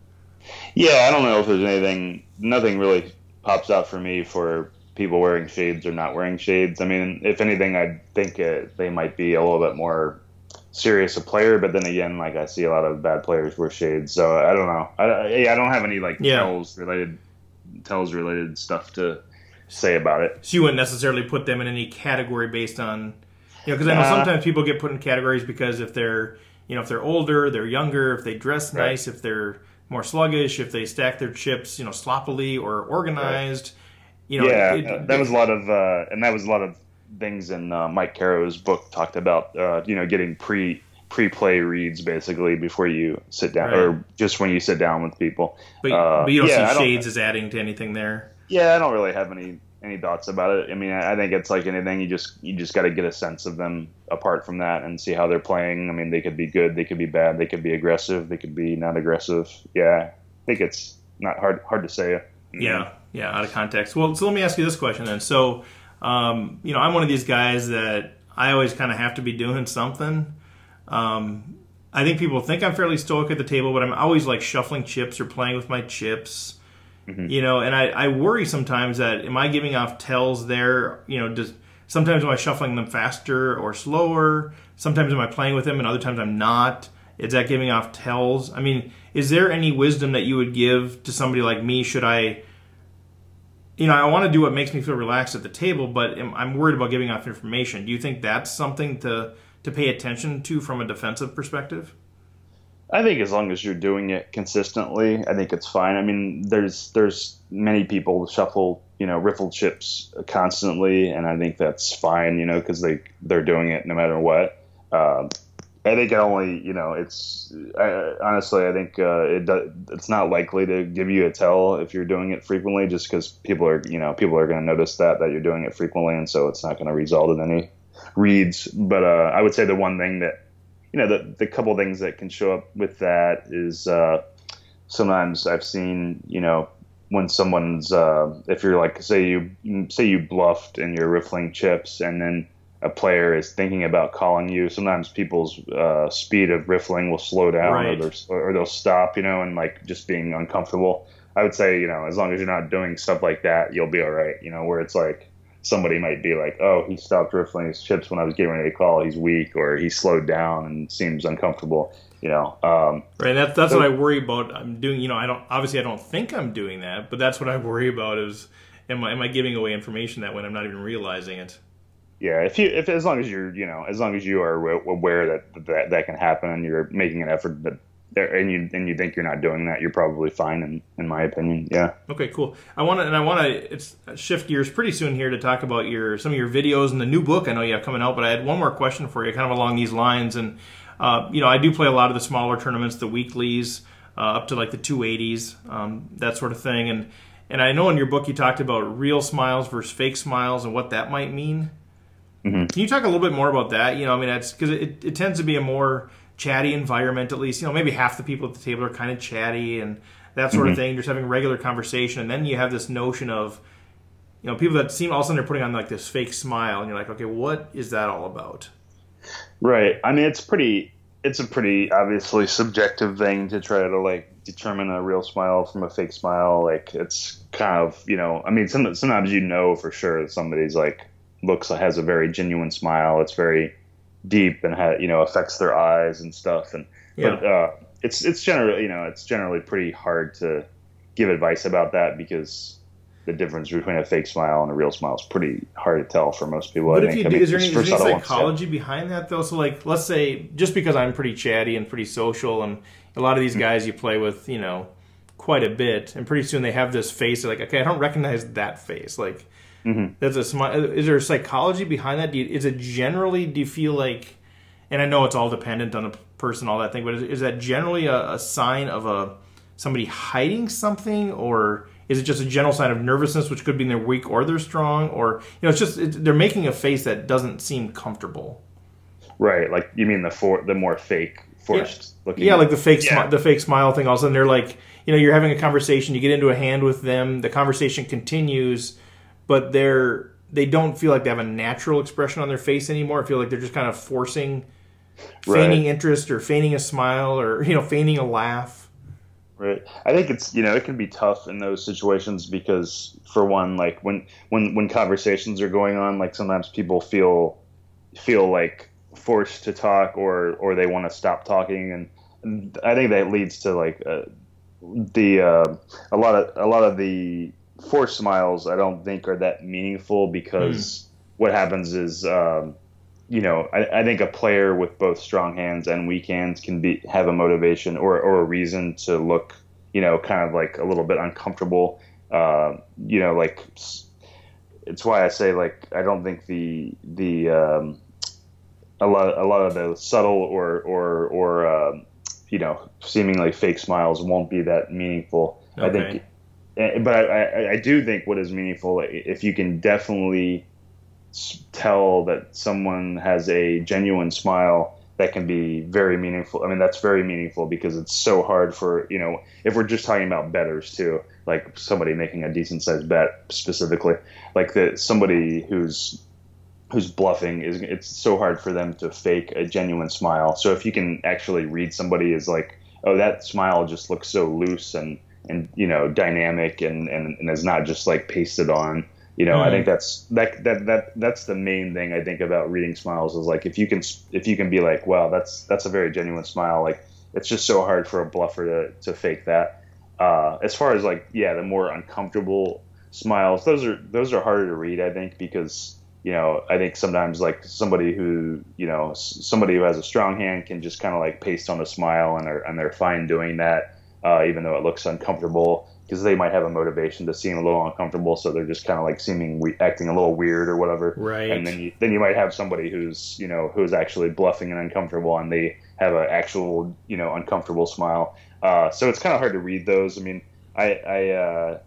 Yeah, I don't know if there's anything. Nothing really pops out for me for people wearing shades or not wearing shades. I mean, if anything, I think it, they might be a little bit more serious a player. But then again, like I see a lot of bad players wear shades, so I don't know. I, I don't have any like yeah. tells related tells related stuff to say about it. So you wouldn't necessarily put them in any category based on, you know, because I know uh, sometimes people get put in categories because if they're, you know, if they're older, they're younger, if they dress right. nice, if they're more sluggish, if they stack their chips, you know, sloppily or organized. Right you know, yeah, it, it, that was a lot of, uh, and that was a lot of things in uh, Mike Caro's book talked about, uh, you know, getting pre pre-play reads basically before you sit down, right. or just when you sit down with people. But, uh, but you don't yeah, see shades as adding to anything there. Yeah, I don't really have any any thoughts about it. I mean, I think it's like anything. You just you just got to get a sense of them apart from that and see how they're playing. I mean, they could be good, they could be bad, they could be aggressive, they could be not aggressive. Yeah, I think it's not hard hard to say. Yeah, yeah, out of context. Well, so let me ask you this question then. So, um, you know, I'm one of these guys that I always kind of have to be doing something. Um, I think people think I'm fairly stoic at the table, but I'm always like shuffling chips or playing with my chips. Mm-hmm. You know, and I, I worry sometimes that am I giving off tells there? You know, does sometimes am I shuffling them faster or slower? Sometimes am I playing with them, and other times I'm not. Is that giving off tells? I mean, is there any wisdom that you would give to somebody like me? Should I, you know, I want to do what makes me feel relaxed at the table, but I'm worried about giving off information. Do you think that's something to to pay attention to from a defensive perspective? I think as long as you're doing it consistently, I think it's fine. I mean, there's there's many people shuffle you know riffle chips constantly, and I think that's fine. You know, because they they're doing it no matter what. Uh, I think it only, you know, it's I, honestly, I think uh, it does, it's not likely to give you a tell if you're doing it frequently, just because people are, you know, people are going to notice that that you're doing it frequently, and so it's not going to result in any reads. But uh, I would say the one thing that, you know, the the couple things that can show up with that is uh, sometimes I've seen, you know, when someone's uh, if you're like say you say you bluffed and you're riffling chips and then a player is thinking about calling you. Sometimes people's uh, speed of riffling will slow down, right. or, or they'll stop, you know, and like just being uncomfortable. I would say, you know, as long as you're not doing stuff like that, you'll be all right. You know, where it's like somebody might be like, oh, he stopped riffling his chips when I was getting ready to call. He's weak, or he slowed down and seems uncomfortable. You know, um, right? That's that's so, what I worry about. I'm doing. You know, I don't obviously I don't think I'm doing that, but that's what I worry about. Is am I am I giving away information that when I'm not even realizing it? Yeah, if you if as long as you're you know as long as you are aware that that that can happen and you're making an effort that and you and you think you're not doing that, you're probably fine in, in my opinion. Yeah. Okay, cool. I want to and I want to it's shift gears pretty soon here to talk about your some of your videos and the new book I know you have coming out. But I had one more question for you, kind of along these lines. And uh, you know, I do play a lot of the smaller tournaments, the weeklies, uh, up to like the 280s, um, that sort of thing. And and I know in your book you talked about real smiles versus fake smiles and what that might mean. Mm-hmm. Can you talk a little bit more about that? You know, I mean, that's because it, it tends to be a more chatty environment, at least. You know, maybe half the people at the table are kind of chatty and that sort mm-hmm. of thing. Just having regular conversation, and then you have this notion of, you know, people that seem all of a sudden they're putting on like this fake smile, and you're like, okay, what is that all about? Right. I mean, it's pretty. It's a pretty obviously subjective thing to try to like determine a real smile from a fake smile. Like it's kind of you know. I mean, sometimes you know for sure that somebody's like looks has a very genuine smile. It's very deep and ha, you know affects their eyes and stuff. And yeah. but uh, it's it's generally you know it's generally pretty hard to give advice about that because the difference between a fake smile and a real smile is pretty hard to tell for most people. But I if think. you do, I mean, is there any, is any psychology ones, yeah. behind that though? So like, let's say just because I'm pretty chatty and pretty social, and a lot of these mm-hmm. guys you play with, you know, quite a bit, and pretty soon they have this face. They're Like, okay, I don't recognize that face. Like, Mm-hmm. That's a smile. Is there a psychology behind that? You, is it generally? Do you feel like? And I know it's all dependent on the person, all that thing. But is, is that generally a, a, sign of a somebody hiding something, or is it just a general sign of nervousness, which could be they're weak or they're strong, or you know, it's just it, they're making a face that doesn't seem comfortable. Right. Like you mean the for the more fake forced yeah. looking. Yeah, like the fake yeah. Smi- the fake smile thing. All of a sudden they're like, you know, you're having a conversation, you get into a hand with them, the conversation continues but they're they don't feel like they have a natural expression on their face anymore. I feel like they're just kind of forcing, feigning right. interest or feigning a smile or you know feigning a laugh. Right. I think it's you know it can be tough in those situations because for one, like when when when conversations are going on, like sometimes people feel feel like forced to talk or or they want to stop talking and, I think that leads to like uh, the uh, a lot of a lot of the forced smiles I don't think are that meaningful because mm. what happens is um, you know I, I, think a player with both strong hands and weak hands can be have a motivation or, or a reason to look you know kind of like a little bit uncomfortable uh, you know like it's why I say like I don't think the the um, a lot a lot of the subtle or or or uh, you know seemingly fake smiles won't be that meaningful. Okay. I think Eh, but I, I, I do think what is meaningful if you can definitely tell that someone has a genuine smile that can be very meaningful. I mean, that's very meaningful because it's so hard for, you know, if we're just talking about bettors too, like somebody making a decent sized bet specifically, like that somebody who's who's bluffing is it's so hard for them to fake a genuine smile. So if you can actually read somebody as like, oh, that smile just looks so loose and and you know dynamic and and, and is not just like pasted on. You know mm. i think that's that that that that's the main thing i think about reading smiles is like if you can if you can be like wow that's that's a very genuine smile like it's just so hard for a bluffer to to fake that. Uh, as far as like yeah the more uncomfortable smiles those are those are harder to read i think because you know, I think sometimes like somebody who, you know, somebody who has a strong hand can just kind of like paste on a smile and they're, and they're fine doing that, uh, even though it looks uncomfortable because they might have a motivation to seem a little uncomfortable. So they're just kind of like seeming, acting a little weird or whatever. Right. And then you, then you might have somebody who's, you know, who's actually bluffing and uncomfortable and they have an actual, you know, uncomfortable smile. Uh, so it's kind of hard to read those. I mean, I, I, uh,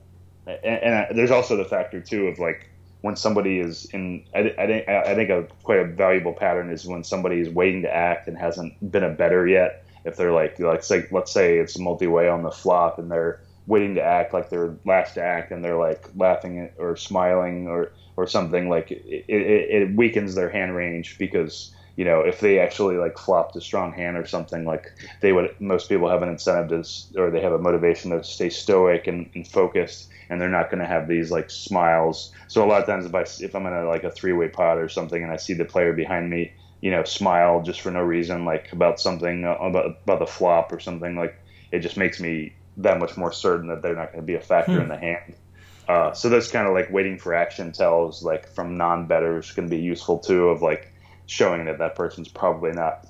and, and I, there's also the factor too of like, when somebody is in, I, I think I think a quite a valuable pattern is when somebody is waiting to act and hasn't been a bettor yet. If they're like, like say, let's say it's a multi-way on the flop and they're waiting to act like they're last to act and they're like laughing or smiling or or something like it, it, it weakens their hand range because you know if they actually like flopped a strong hand or something like they would most people have an incentive to or they have a motivation to stay stoic and, and focused and they're not going to have these like smiles. So a lot of times if I if I'm in a like a three way pot or something and I see the player behind me, you know, smile just for no reason, like about something uh, about about the flop or something, like it just makes me that much more certain that they're not going to be a factor hmm. in the hand. Uh, so that's kind of like waiting for action tells like from non-bettors can be useful too of like showing that that person's probably not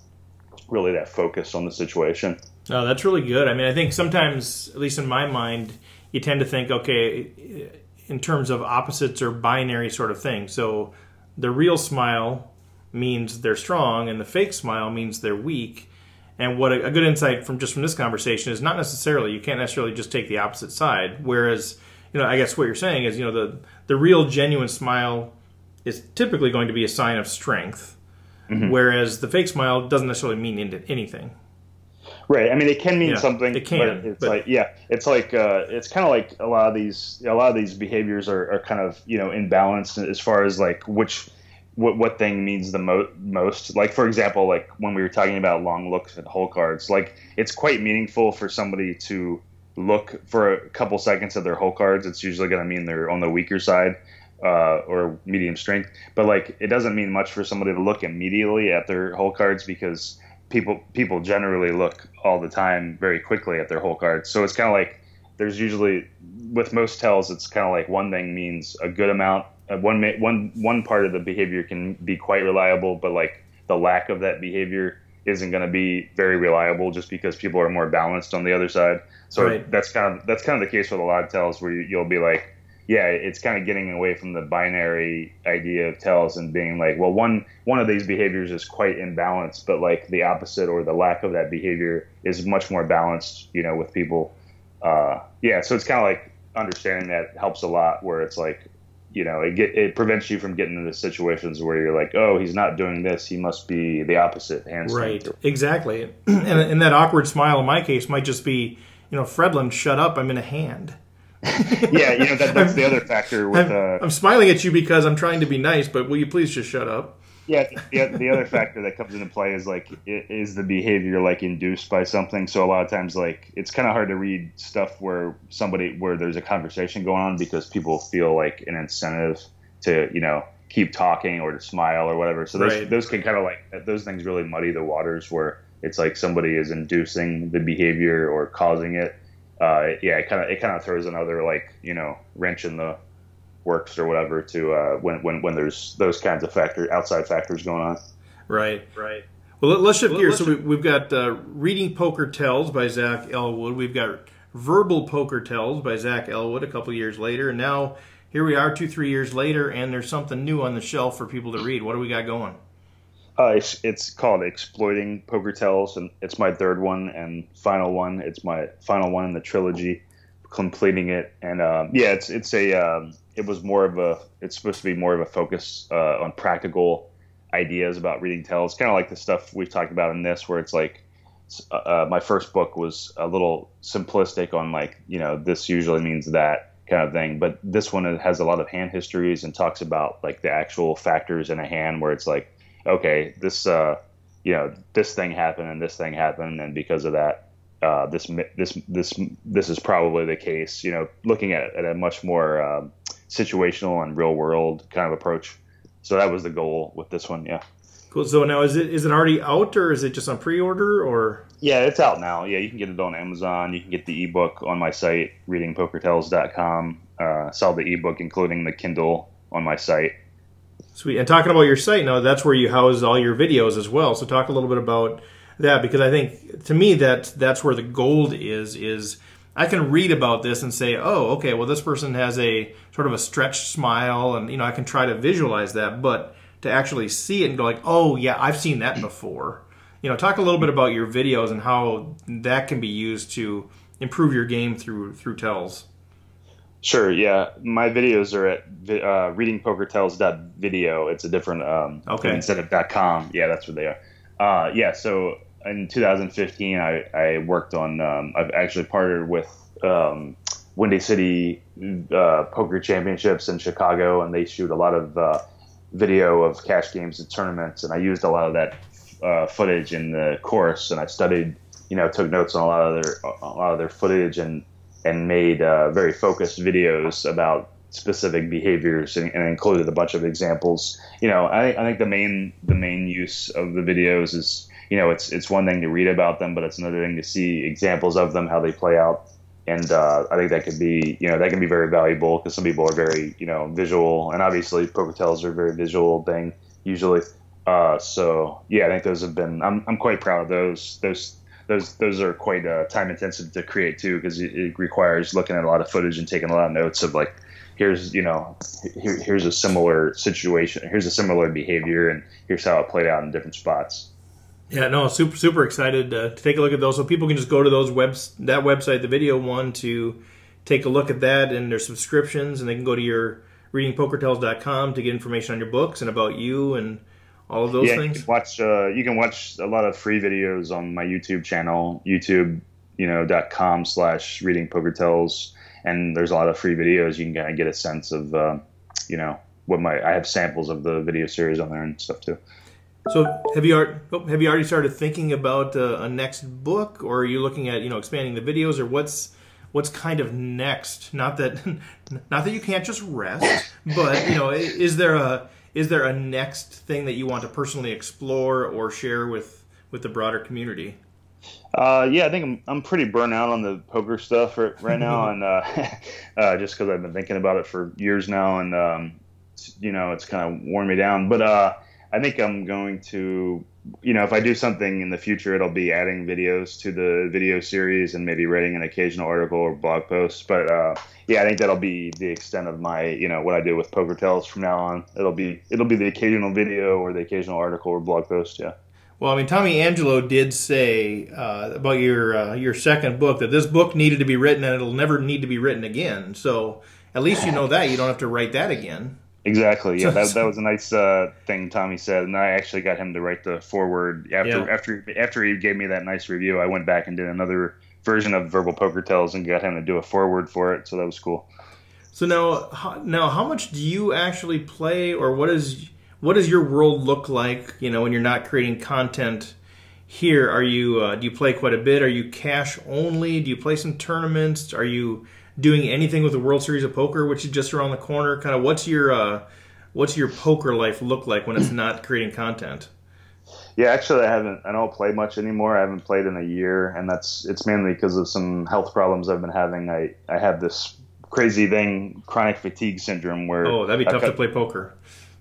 really that focused on the situation. Oh, that's really good. I mean, I think sometimes, at least in my mind, you tend to think, okay, in terms of opposites or binary sort of thing. So the real smile means they're strong, and the fake smile means they're weak. And what a, a, good insight from just from this conversation is not necessarily you can't necessarily just take the opposite side. Whereas, you know, I guess what you're saying is, you know, the the real genuine smile is typically going to be a sign of strength, mm-hmm. whereas the fake smile doesn't necessarily mean anything. Right. I mean, it can mean yeah, something. It can. But it's but, like, yeah, it's like, uh, it's kind of like a lot of these, a lot of these behaviors are, are kind of, you know, imbalanced as far as like which, what, what thing means the mo- most. Like, for example, like when we were talking about long looks at hole cards, like it's quite meaningful for somebody to look for a couple seconds at their hole cards. It's usually going to mean they're on the weaker side. Uh, or medium strength, but like it doesn't mean much for somebody to look immediately at their hole cards because people people generally look all the time very quickly at their hole cards. So it's kind of like there's usually with most tells it's kind of like one thing means a good amount. Uh, one one one part of the behavior can be quite reliable, but like the lack of that behavior isn't going to be very reliable just because people are more balanced on the other side. So right. that's kind of that's kind of the case with a lot of tells where you, you'll be like yeah, it's kind of getting away from the binary idea of tells and being like, well, one one of these behaviors is quite imbalanced, but like the opposite or the lack of that behavior is much more balanced, you know, with people. Uh, yeah, so it's kind of like understanding that helps a lot. Where it's like, you know, it get it prevents you from getting into situations where you're like, oh, he's not doing this, he must be the opposite. Hand right, exactly. [CLEARS THROAT] and, and that awkward smile in my case might just be, you know, Fredlund, shut up, I'm in a hand. [LAUGHS] yeah, you know that, that's the other factor. With, [LAUGHS] I'm, uh, I'm, smiling at you because I'm trying to be nice, but will you please just shut up? Yeah, the, the other factor that comes into play is like is the behavior like induced by something. So a lot of times, like it's kind of hard to read stuff where somebody where there's a conversation going on because people feel like an incentive to you know keep talking or to smile or whatever. So those right. those can kind of like those things really muddy the waters where it's like somebody is inducing the behavior or causing it uh, yeah, it kind of it kind of throws another like you know wrench in the works or whatever to uh, when when when there's those kinds of factor outside factors going on. Right, right. Well, let's shift well, gears. Let's so we, have got uh, reading poker tells by Zach Elwood. We've got verbal poker tells by Zach Elwood a couple years later, and now here we are, two three years later, and there's something new on the shelf for people to read. What do we got going? Uh, it's, it's called Exploiting Poker Tells, and it's my third one and final one. It's my final one in the trilogy, completing it. And um, yeah, it's it's a um, it was more of a it's supposed to be more of a focus uh, on practical ideas about reading tells, kind of like the stuff we've talked about in this, where it's like uh, uh, my first book was a little simplistic on like you know this usually means that kind of thing, but this one has a lot of hand histories and talks about like the actual factors in a hand, where it's like okay, this uh, you know this thing happened and this thing happened, and because of that, uh, this this this this is probably the case. You know, looking at, at a much more um, situational and real world kind of approach. So that was the goal with this one. Yeah. Cool. So now is it is it already out or is it just on pre-order or? Yeah, it's out now. Yeah, you can get it on Amazon. You can get the ebook on my site, readingpokertells.com. Uh, sell the ebook, including the Kindle, on my site. Sweet. And talking about your site now, that's where you house all your videos as well. So talk a little bit about that because I think to me that that's where the gold is is I can read about this and say, "Oh, okay, well this person has a sort of a stretched smile and you know, I can try to visualize that, but to actually see it and go like, "Oh, yeah, I've seen that before." You know, talk a little bit about your videos and how that can be used to improve your game through through tells. Sure. Yeah, my videos are at uh, readingpokertells.video. It's a different um, okay instead of .com. Yeah, that's where they are. Uh, yeah. So in 2015, I, I worked on. Um, I've actually partnered with um, Windy City uh, Poker Championships in Chicago, and they shoot a lot of uh, video of cash games and tournaments, and I used a lot of that uh, footage in the course, and I studied. You know, took notes on a lot of their a lot of their footage and and made uh, very focused videos about specific behaviors and, and, included a bunch of examples. You know, I, I think the main the main use of the videos is you know it's it's one thing to read about them, but it's another thing to see examples of them, how they play out. And uh, I think that could be, you know, that can be very valuable because some people are very, you know, visual, and obviously poker tells are a very visual thing usually. Uh, so yeah, I think those have been. I'm, I'm quite proud of those. Those those those are quite uh, time intensive to create too because it, it, requires looking at a lot of footage and taking a lot of notes of like here's you know here, here's a similar situation here's a similar behavior and here's how it played out in different spots yeah no super super excited uh, to take a look at those so people can just go to those webs that website the video one to take a look at that and their subscriptions and they can go to your readingpokertells.com to get information on your books and about you and all of those yeah, things. You can watch uh, you can watch a lot of free videos on my YouTube channel, YouTube you know dot com slash reading poker tells, and there's a lot of free videos. You can kind of get a sense of uh, you know what my I have samples of the video series on there and stuff too. So have you oh, have you already started thinking about uh, a next book, or are you looking at you know expanding the videos, or what's what's kind of next? Not that [LAUGHS] not that you can't just rest, but you know, is there a is there a next thing that you want to personally explore or share with with the broader community? Uh, yeah, I think I'm, I'm pretty burnt out on the poker stuff right, right now, [LAUGHS] and uh, [LAUGHS] uh, just because I've been thinking about it for years now, and um, you know, it's kind of worn me down. But uh, I think I'm going to, you know, if I do something in the future, it'll be adding videos to the video series and maybe writing an occasional article or blog post. But uh, yeah, I think that'll be the extent of my, you know, what I do with Poker Tells from now on. It'll be it'll be the occasional video or the occasional article or blog post. Yeah. Well, I mean, Tommy Angelo did say uh, about your uh, your second book that this book needed to be written and it'll never need to be written again. So at least you know that you don't have to write that again. Exactly. Yeah, that, that [LAUGHS] was a nice uh, thing Tommy said, and I actually got him to write the foreword after yeah. after after he gave me that nice review. I went back and did another version of Verbal Poker Tells and got him to do a foreword for it. So that was cool. So now, now, how much do you actually play, or what is what does your world look like? You know, when you're not creating content here, are you uh, do you play quite a bit? Are you cash only? Do you play some tournaments? Are you doing anything with the World Series of Poker, which is just around the corner? Kind of what's your uh, what's your poker life look like when it's not creating content? Yeah, actually, I haven't. I don't play much anymore. I haven't played in a year, and that's it's mainly because of some health problems I've been having. I I have this crazy thing, chronic fatigue syndrome, where oh, that'd be tough cut, to play poker.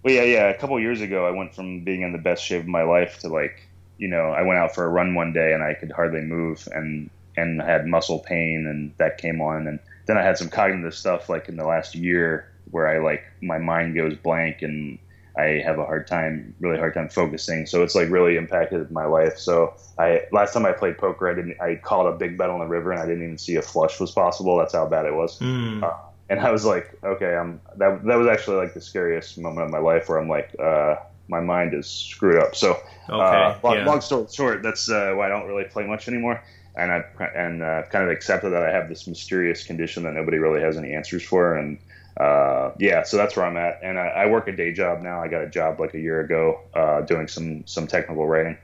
Well, yeah, yeah. A couple years ago, I went from being in the best shape of my life to like, you know, I went out for a run one day and I could hardly move, and and I had muscle pain, and that came on, and then I had some cognitive stuff like in the last year where I like my mind goes blank and I have a hard time, really hard time focusing. So it's like really impacted my life. So I last time I played poker, I didn't. I called a big bet on the river and I didn't even see a flush was possible. That's how bad it was. Mm. Uh, and I was like, okay, I'm that. That was actually like the scariest moment of my life where I'm like, uh, my mind is screwed up. So, uh, okay, long, yeah. long story short, that's uh, why I don't really play much anymore and I've and uh, kind of accepted that I have this mysterious condition that nobody really has any answers for, and uh, yeah, so that's where I'm at. And I, I, work a day job now. I got a job like a year ago uh, doing some some technical writing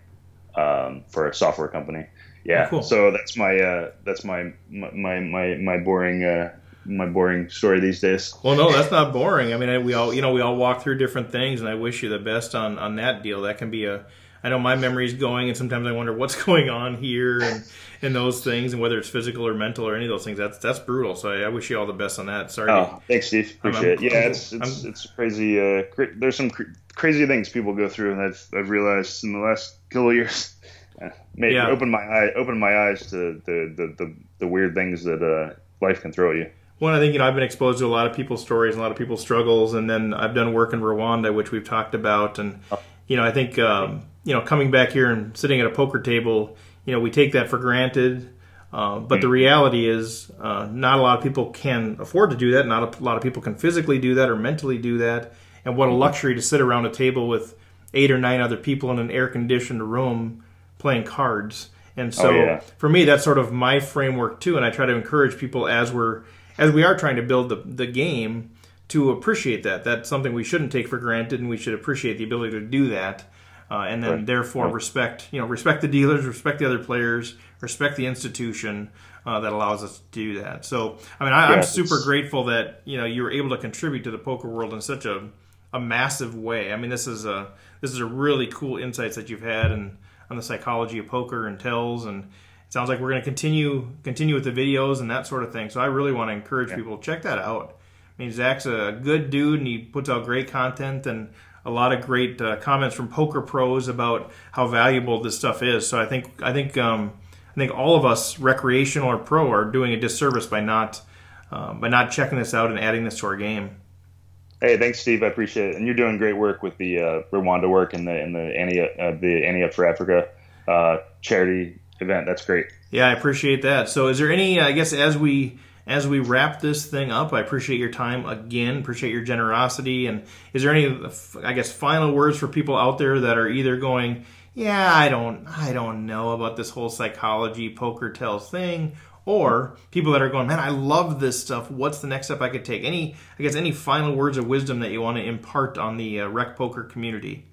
um, for a software company. Yeah, oh, cool. so that's my uh, that's my my my my boring uh, my boring story these days. Well, no, that's not boring. I mean, we all you know we all walk through different things, and I wish you the best on on that deal. That can be a I know my memory's going, and sometimes I wonder what's [LAUGHS] going on here and, and those things, and whether it's physical or mental or any of those things. That's that's brutal. So I, I wish you all the best on that. Sorry. Oh, thanks, Steve. Appreciate I'm, it. Yeah, it's it's, it's crazy. Uh, cra- there's some cr- crazy things people go through, and I've I've realized in the last couple of years. [LAUGHS] Made, yeah. open my eye, open my eyes to the the, the, the weird things that uh, life can throw at you. One, I think you know I've been exposed to a lot of people's stories, and a lot of people's struggles, and then I've done work in Rwanda, which we've talked about, and you know I think um, you know coming back here and sitting at a poker table, you know we take that for granted, uh, but the mm-hmm. reality is uh, not a lot of people can afford to do that. Not a lot of people can physically do that or mentally do that, and what a mm-hmm. luxury to sit around a table with eight or nine other people in an air conditioned room playing cards. And so oh, yeah. for me, that's sort of my framework too. And I try to encourage people as we're as we are trying to build the, the game to appreciate that. That's something we shouldn't take for granted, and we should appreciate the ability to do that. Uh, and then right. therefore right. respect you know respect the dealers, respect the other players, respect the institution uh, that allows us to do that. So I mean I, am super grateful that you know you were able to contribute to the poker world in such a a massive way. I mean this is a this is a really cool insights that you've had and on the psychology of poker and tells and it sounds like we're going to continue continue with the videos and that sort of thing. So I really want to encourage yeah. people check that out. I mean, Zach's a good dude and he puts out great content and a lot of great uh, comments from poker pros about how valuable this stuff is. So I think I think um, I think all of us, recreational or pro, are doing a disservice by not um, by not checking this out and adding this to our game. Hey, thanks, Steve. I appreciate it, and you're doing great work with the uh, Rwanda work and the and the Ante uh, the Ante Up for Africa uh, charity event. That's great. Yeah, I appreciate that. So, is there any? I guess as we as we wrap this thing up, I appreciate your time again. Appreciate your generosity. And is there any? I guess final words for people out there that are either going, yeah, I don't, I don't know about this whole psychology poker tells thing, or people that are going, man, I love this stuff. What's the next step I could take? Any, I guess, any final words of wisdom that you want to impart on the uh, rec poker community?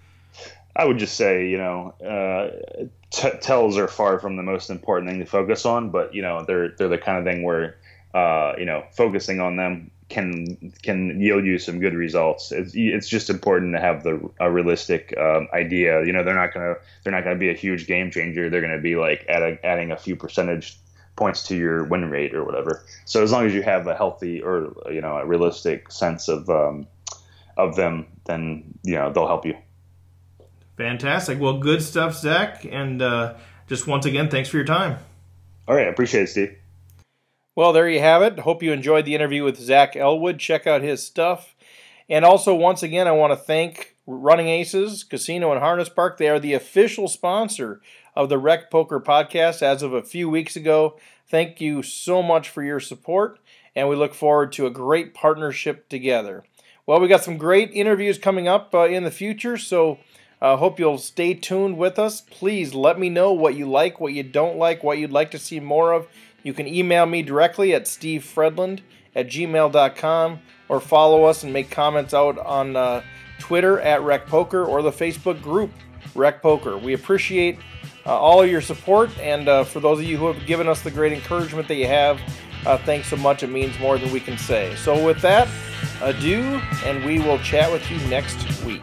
I would just say, you know, uh, t- tells are far from the most important thing to focus on, but you know, they're they're the kind of thing where, uh, you know, focusing on them can can yield you some good results. It's, it's just important to have the a realistic um, idea. You know, they're not gonna they're not gonna be a huge game changer. They're gonna be like adding adding a few percentage points to your win rate or whatever. So as long as you have a healthy or you know a realistic sense of um, of them, then you know they'll help you. Fantastic. Well, good stuff, Zach. And uh, just once again, thanks for your time. All right. I appreciate it, Steve. Well, there you have it. Hope you enjoyed the interview with Zach Elwood. Check out his stuff. And also, once again, I want to thank Running Aces Casino and Harness Park. They are the official sponsor of the Rec Poker Podcast as of a few weeks ago. Thank you so much for your support, and we look forward to a great partnership together. Well, we got some great interviews coming up uh, in the future, so I uh, hope you'll stay tuned with us. Please let me know what you like, what you don't like, what you'd like to see more of. You can email me directly at stevefredlund at gmail.com or follow us and make comments out on uh, Twitter at RecPoker or the Facebook group RecPoker. We appreciate uh, all your support, and uh, for those of you who have given us the great encouragement that you have, uh, thanks so much. It means more than we can say. So, with that, adieu, and we will chat with you next week.